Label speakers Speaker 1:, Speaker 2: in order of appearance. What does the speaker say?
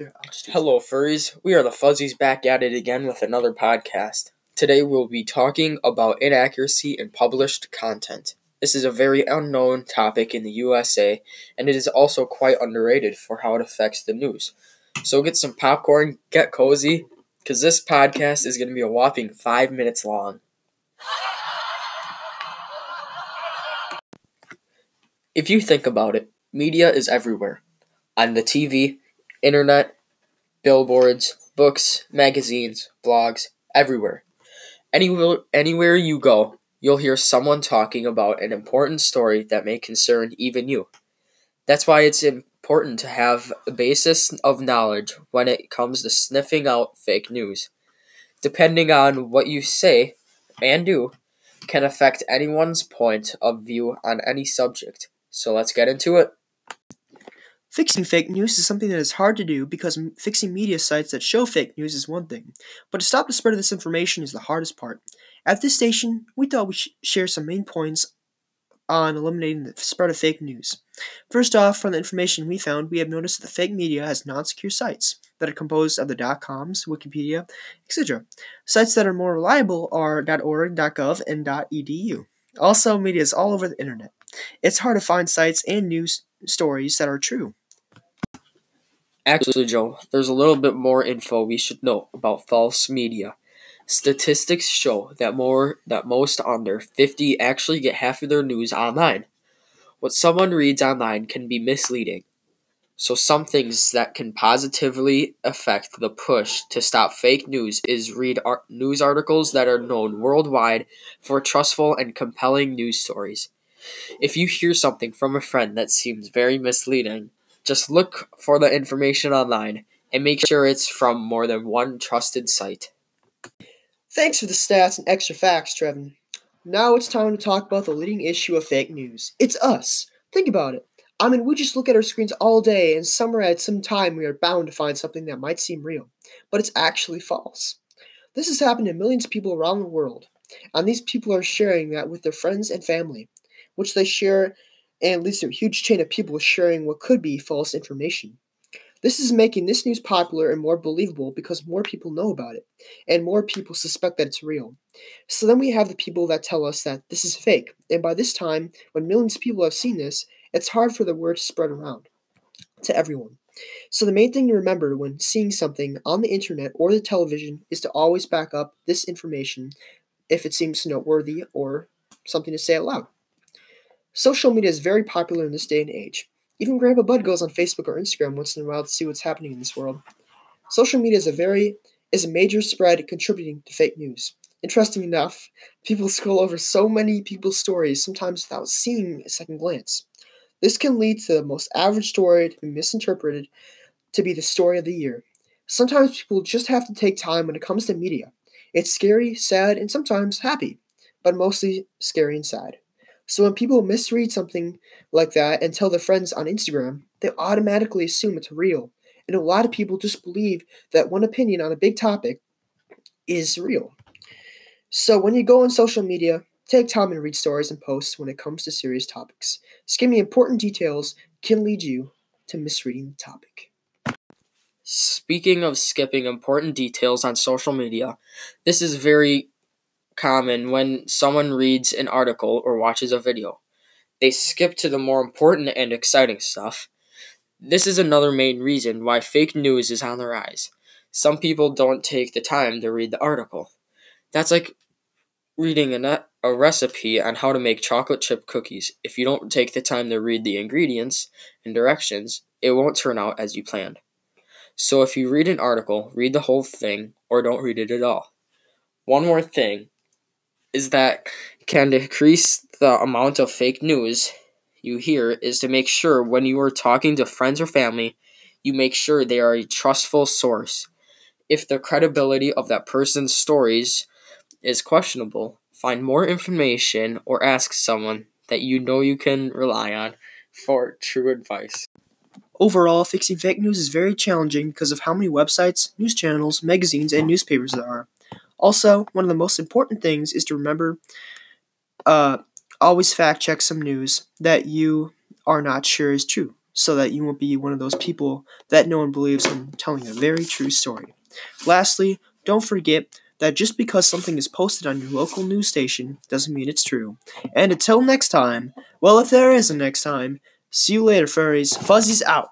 Speaker 1: Yeah, I'll just do
Speaker 2: Hello, furries. We are the Fuzzies back at it again with another podcast. Today we'll be talking about inaccuracy in published content. This is a very unknown topic in the USA, and it is also quite underrated for how it affects the news. So get some popcorn, get cozy, because this podcast is going to be a whopping five minutes long. If you think about it, media is everywhere on the TV, internet, billboards, books, magazines, blogs, everywhere. Anywhere, anywhere you go, you'll hear someone talking about an important story that may concern even you. That's why it's important to have a basis of knowledge when it comes to sniffing out fake news. Depending on what you say and do, can affect anyone's point of view on any subject. So let's get into it.
Speaker 1: Fixing fake news is something that is hard to do because fixing media sites that show fake news is one thing, but to stop the spread of this information is the hardest part. At this station, we thought we should share some main points on eliminating the spread of fake news. First off, from the information we found, we have noticed that the fake media has non secure sites that are composed of the .coms, Wikipedia, etc. Sites that are more reliable are .org, .gov, and .edu. Also, media is all over the internet. It's hard to find sites and news stories that are true.
Speaker 2: Actually, Joe, there's a little bit more info we should know about false media. Statistics show that more that most under 50 actually get half of their news online. What someone reads online can be misleading. So some things that can positively affect the push to stop fake news is read news articles that are known worldwide for trustful and compelling news stories. If you hear something from a friend that seems very misleading, just look for the information online and make sure it's from more than one trusted site.
Speaker 1: Thanks for the stats and extra facts, Trevin. Now it's time to talk about the leading issue of fake news. It's us. Think about it. I mean, we just look at our screens all day, and somewhere at some time we are bound to find something that might seem real, but it's actually false. This has happened to millions of people around the world, and these people are sharing that with their friends and family, which they share and leads to a huge chain of people sharing what could be false information. This is making this news popular and more believable because more people know about it, and more people suspect that it's real. So then we have the people that tell us that this is fake, and by this time, when millions of people have seen this, it's hard for the word to spread around to everyone. So the main thing to remember when seeing something on the internet or the television is to always back up this information if it seems noteworthy or something to say out loud. Social media is very popular in this day and age. Even Grandpa Bud goes on Facebook or Instagram once in a while to see what's happening in this world. Social media is a very is a major spread contributing to fake news. Interesting enough, people scroll over so many people's stories sometimes without seeing a second glance. This can lead to the most average story to be misinterpreted to be the story of the year. Sometimes people just have to take time when it comes to media. It's scary, sad, and sometimes happy, but mostly scary and sad. So when people misread something like that and tell their friends on Instagram, they automatically assume it's real. And a lot of people just believe that one opinion on a big topic is real. So when you go on social media, take time and read stories and posts when it comes to serious topics. Skimming important details can lead you to misreading the topic.
Speaker 2: Speaking of skipping important details on social media, this is very common when someone reads an article or watches a video. They skip to the more important and exciting stuff. This is another main reason why fake news is on the rise. Some people don't take the time to read the article. That's like reading a, a recipe on how to make chocolate chip cookies. If you don't take the time to read the ingredients and directions, it won't turn out as you planned. So if you read an article, read the whole thing or don't read it at all. One more thing is that can decrease the amount of fake news you hear is to make sure when you are talking to friends or family, you make sure they are a trustful source. If the credibility of that person's stories is questionable, find more information or ask someone that you know you can rely on for true advice.
Speaker 1: Overall, fixing fake news is very challenging because of how many websites, news channels, magazines, and newspapers there are. Also, one of the most important things is to remember uh, always fact check some news that you are not sure is true. so that you won't be one of those people that no one believes in telling a very true story. Lastly, don't forget that just because something is posted on your local news station doesn't mean it's true. And until next time, well, if there is a next time, see you later, furries. Fuzzy's out.